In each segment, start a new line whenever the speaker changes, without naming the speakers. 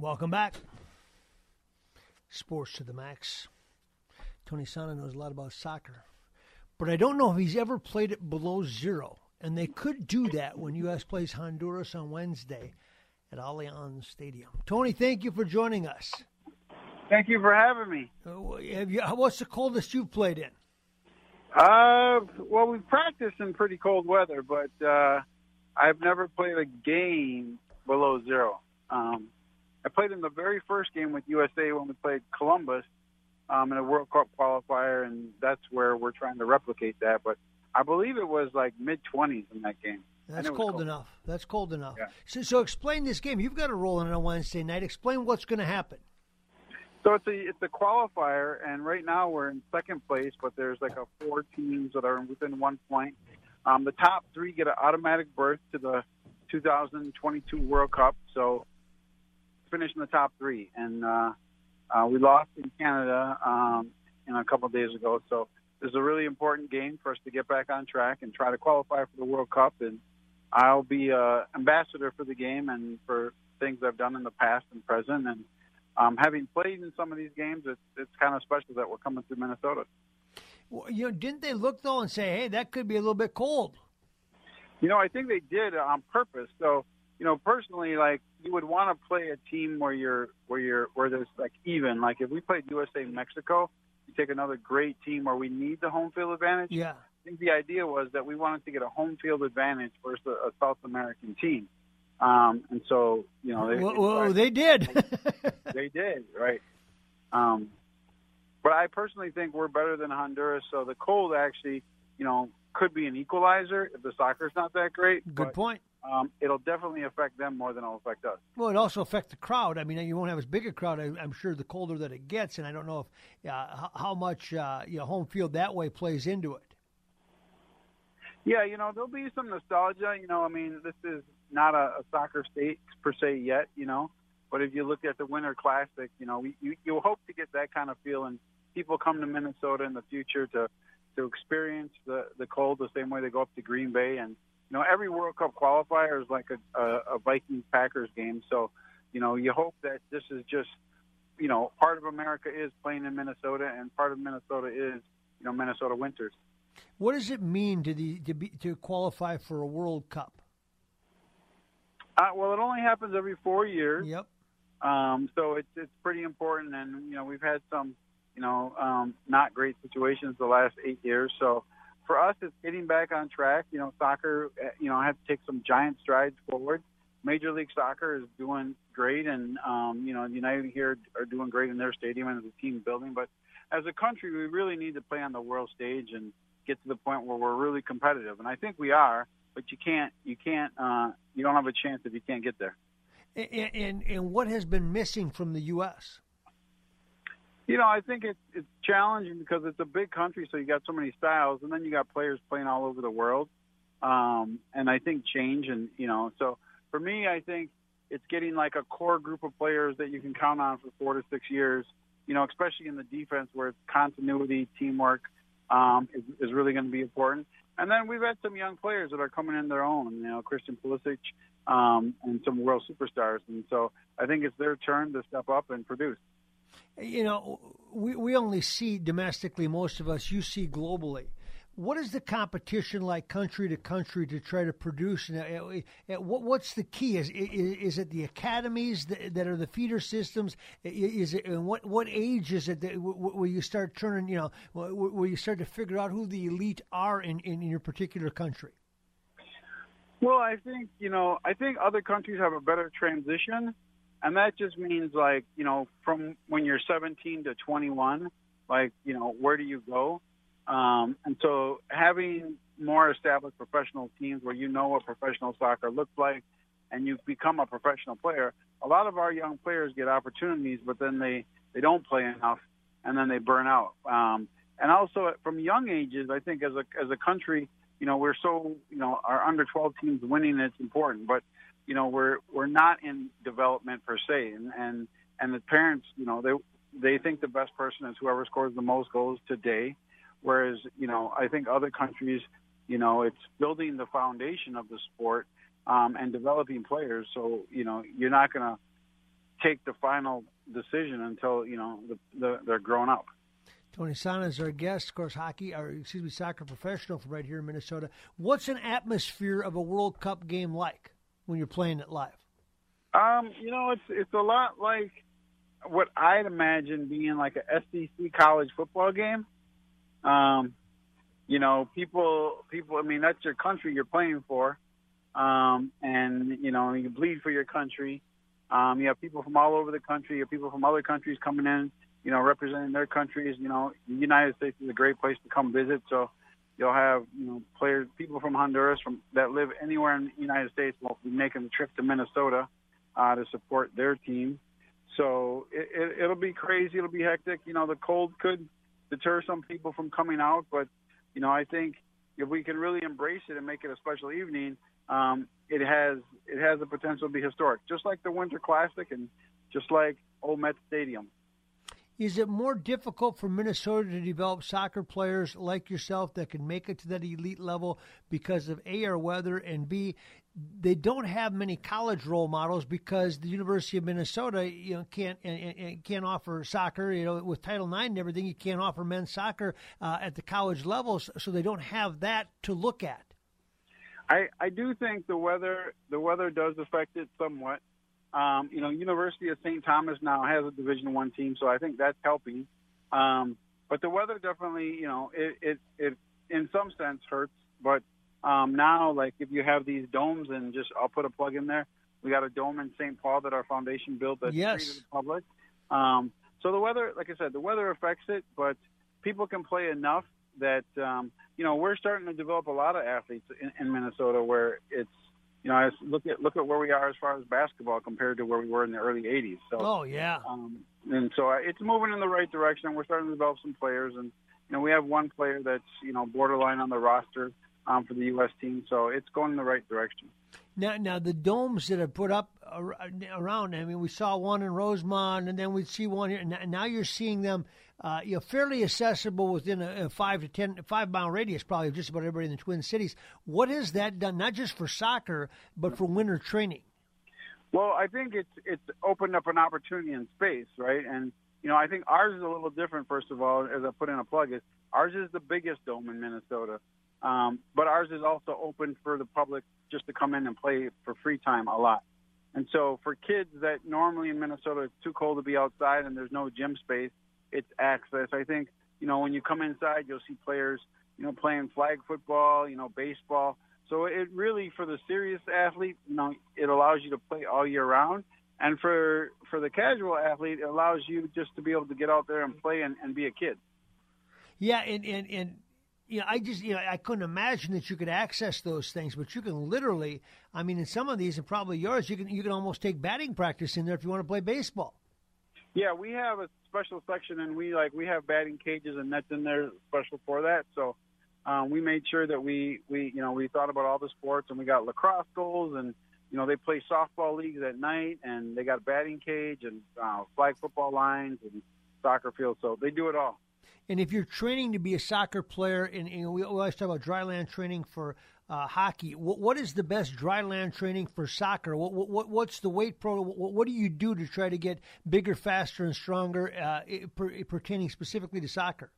Welcome back. Sports to the max. Tony Sanneh knows a lot about soccer, but I don't know if he's ever played it below zero. And they could do that when U.S. plays Honduras on Wednesday at Allianz Stadium. Tony, thank you for joining us.
Thank you for having me.
Uh, Have you, what's the coldest you've played in?
Uh, well, we've practiced in pretty cold weather, but uh, I've never played a game below zero. Um, I played in the very first game with USA when we played Columbus um, in a World Cup qualifier, and that's where we're trying to replicate that. But I believe it was like mid 20s in that game.
That's
was
cold, enough. That's cold enough.
Yeah.
So, so explain this game. You've got a roll in on a Wednesday night. Explain what's going to happen.
So it's a it's a qualifier, and right now we're in second place, but there's like a four teams that are within one point. Um, the top three get an automatic berth to the 2022 World Cup. So finish in the top three, and uh, uh, we lost in Canada um, you know, a couple of days ago. So this is a really important game for us to get back on track and try to qualify for the World Cup. And I'll be uh, ambassador for the game and for things I've done in the past and present. And um, having played in some of these games, it's, it's kind of special that we're coming through Minnesota.
Well, you know, didn't they look though and say, "Hey, that could be a little bit cold"?
You know, I think they did on purpose. So, you know, personally, like you would want to play a team where you're where you're where there's like even. Like if we played USA Mexico, you take another great team where we need the home field advantage.
Yeah.
I think the idea was that we wanted to get a home field advantage versus a, a South American team. Um, and so, you know, they,
Well, well, they did.
they did, right? Um, but I personally think we're better than Honduras. So the cold actually, you know, could be an equalizer if the soccer's not that great.
Good
but,
point.
Um, it'll definitely affect them more than it'll affect us.
Well, it also affects the crowd. I mean, you won't have as big a crowd. I, I'm sure the colder that it gets, and I don't know if uh, how, how much uh, you know, home field that way plays into it.
Yeah, you know, there'll be some nostalgia. You know, I mean, this is not a, a soccer state per se yet. You know, but if you look at the Winter Classic, you know, we, you you hope to get that kind of feeling. People come to Minnesota in the future to to experience the the cold the same way they go up to Green Bay, and you know, every World Cup qualifier is like a, a, a Vikings Packers game. So, you know, you hope that this is just, you know, part of America is playing in Minnesota, and part of Minnesota is, you know, Minnesota winters.
What does it mean to the to be to qualify for a World Cup?
Uh, well, it only happens every four years.
Yep.
Um, so it's it's pretty important, and you know we've had some you know um, not great situations the last eight years. So for us, it's getting back on track. You know, soccer uh, you know had to take some giant strides forward. Major League Soccer is doing great, and um, you know United here are doing great in their stadium and a team building. But as a country, we really need to play on the world stage and get to the point where we're really competitive. And I think we are, but you can't you can't uh, you don't have a chance if you can't get there.
And, and and what has been missing from the U.S.
You know, I think it's it's challenging because it's a big country, so you got so many styles, and then you got players playing all over the world. Um, and I think change, and you know, so for me, I think it's getting like a core group of players that you can count on for four to six years. You know, especially in the defense where it's continuity, teamwork um, is, is really going to be important. And then we've had some young players that are coming in their own. You know, Christian Pulisic um, and some world superstars, and so I think it's their turn to step up and produce.
You know, we we only see domestically. Most of us, you see globally. what is the competition like country to country to try to produce? Eh, eh, eh, what's the key? Is is it the academies that are the feeder systems? Is it and what what age is it that where you start turning? You know, where you start to figure out who the elite are in in your particular country.
Well, I think you know, I think other countries have a better transition, and that just means like you know, from when you're 17 to 21, like you know, where do you go? Um, and so having more established professional teams where you know what professional soccer looks like and you become a professional player, a lot of our young players get opportunities, but then they, they don't play enough and then they burn out. Um, and also from young ages, I think as a, as a country, you know, we're so, you know, our under 12 teams winning, it's important, but, you know, we're, we're not in development per se. And, and, and the parents, you know, they, they think the best person is whoever scores the most goals today Whereas, you know, I think other countries, you know, it's building the foundation of the sport um, and developing players. So, you know, you're not going to take the final decision until, you know, the, the, they're grown up.
Tony Sanneh is our guest, of course, hockey, or excuse me, soccer professional from right here in Minnesota. What's an atmosphere of a World Cup game like when you're playing it live?
Um, you know, it's it's a lot like what I'd imagine being like a SEC college football game. Um, you know, people, people. I mean, that's your country you're playing for, um, and you know, you bleed for your country. Um, you have people from all over the country. You have people from other countries coming in, you know, representing their countries. You know, the United States is a great place to come visit. So you'll have, you know, players, people from Honduras from that live anywhere in the United States will be making the trip to Minnesota uh, to support their team. So it, it, it'll be crazy. It'll be hectic. You know, the cold could deter some people from coming out. But you know, I think if we can really embrace it and make it a special evening, um, it has it has the potential to be historic, just like the Winter Classic and just like Old Met Stadium.
Is it more difficult for Minnesota to develop soccer players like yourself that can make it to that elite level because of A, our weather, and B, they don't have many college role models because the University of Minnesota, you know, can't and, and can't offer soccer. You know, with Title IX and everything, you can't offer men's soccer uh, at the college levels, so they don't have that to look at.
I I do think the weather the weather does affect it somewhat. Um, you know, University of St. Thomas now has a Division One team, so I think that's helping. Um, but the weather definitely, you know, it, it it in some sense hurts, but um, now, like if you have these domes, and just I'll put a plug in there. We got a dome in St. Paul that our foundation built that's
yes.
free to the public. Um, so the weather, like I said, the weather affects it, but people can play enough that um, you know we're starting to develop a lot of athletes in, in Minnesota where it's you know look at look at where we are as far as basketball compared to where we were in the early '80s. So
oh yeah,
um, and so it's moving in the right direction. We're starting to develop some players, and you know we have one player that's you know borderline on the roster um, for the U.S. team. So it's going in the right direction.
Now, now the domes that are put up around. I mean, we saw one in Rosemont, and then we see one here. And now you're seeing them, uh, you know, fairly accessible within a, a, five to ten, five mile radius, probably just about everybody in the Twin Cities. What has that done, not just for soccer, but for winter training?
Well, I think it's it's opened up an opportunity in space, right? And you know, I think ours is a little different. First of all, as I put in a plug, is ours is the biggest dome in Minnesota. Um, but ours is also open for the public just to come in and play for free time a lot. And so for kids that normally in Minnesota it's too cold to be outside and there's no gym space, it's access. I think, you know, when you come inside, you'll see players, you know, playing flag football, you know, baseball. So it really, for the serious athlete, you know, it allows you to play all year round. And for for the casual athlete, it allows you just to be able to get out there and play and, and be a kid.
Yeah, and, and, and you know, I just, you know, I couldn't imagine that you could access those things, but you can literally, I mean, in some of these, and probably yours, you can, you can almost take batting practice in there if you want to play baseball.
Yeah, we have a special section, and we like we have batting cages and nets in there special for that. So um, we made sure that we we you know we thought about all the sports, and we got lacrosse goals, and you know they play softball leagues at night, and they got a batting cage and uh, flag football lines and soccer field. So they do it all.
And if you're training to be a soccer player, and, and we always talk about dry land training for uh, hockey, what, what is the best dry land training for soccer? What, what, what's the weight pro? What, what, do you do to try to get bigger, faster, and stronger, uh, pertaining specifically to soccer?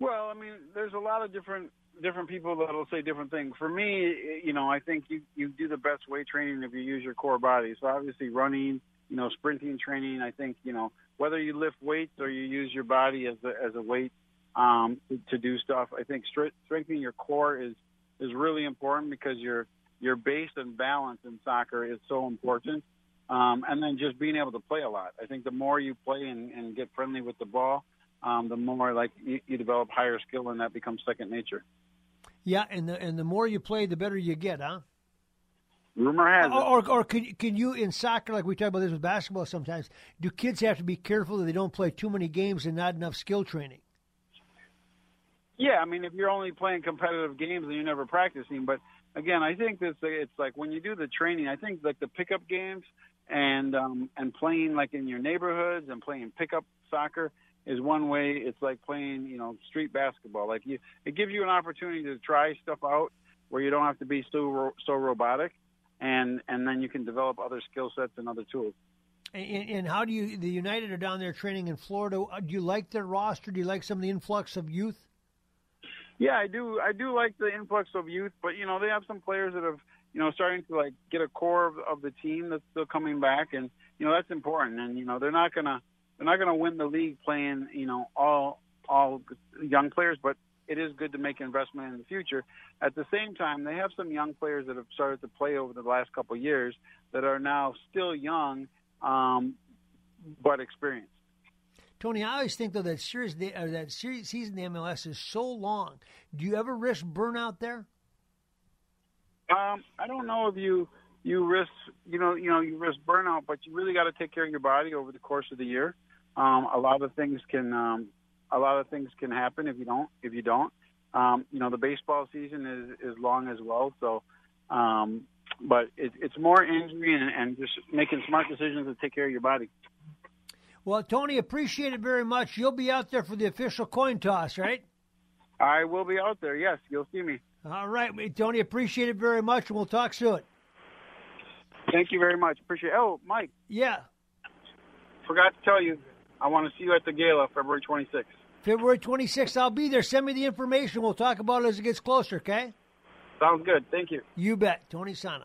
Well, I mean, there's a lot of different different people that'll say different things. For me, you know, I think you you do the best weight training if you use your core body. So obviously, running, you know, sprinting training. I think you know whether you lift weights or you use your body as a, as a weight um, to, do stuff. I think strengthening your core is is really important because your your base and balance in soccer is so important. Um, and then just being able to play a lot. I think the more you play and, and get friendly with the ball, um, the more like you, you develop higher skill, and that becomes second nature.
Yeah, and the and the more you play, the better you get, huh?
Rumor has
it. Or, or, or can, can you, in soccer, like we talk about this with basketball sometimes, do kids have to be careful that they don't play too many games and not enough skill training?
Yeah, I mean, if you're only playing competitive games and you're never practicing, but again, I think that it's like when you do the training, I think like the pickup games and um, and playing like in your neighborhoods and playing pickup soccer is one way. It's like playing, you know, street basketball. Like you, it gives you an opportunity to try stuff out where you don't have to be so so robotic and and then you can develop other skill sets and other tools.
And, and, how do you? The United are down there training in Florida. Uh, do you like their roster? Do you like some of the influx of youth?
Yeah, I do. I do like the influx of youth, but you know they have some players that have you know starting to like get a core of, of the team that's still coming back, and you know that's important. And you know they're not gonna they're not gonna win the league playing you know all all young players, but it is good to make investment in the future. At the same time, they have some young players that have started to play over the last couple of years that are now still young, um, but experienced.
Tony, I always think though that series, uh, that series season in the MLS is so long. Do you ever risk burnout there?
Um, I don't know if you you risk you know you know you risk burnout, but you really got to take care of your body over the course of the year. Um, a lot of things can um, a lot of things can happen if you don't. If you don't, um, you know, the baseball season is is long as well. So, um, but it, it's more injury and, and just making smart decisions to take care of your body.
Well, Tony, appreciate it very much. You'll be out there for the official coin toss, right?
I will be out there. Yes, you'll see me.
All right, Tony. Appreciate it very much, and we'll talk soon.
Thank you very much. Appreciate. It. Oh, Mike.
Yeah.
Forgot to tell you, I want to see you at the gala February 26th.
February 26th, I'll be there. Send me the information. We'll talk about it as it gets closer, okay?
Sounds good. Thank you.
You bet. Tony Sanneh.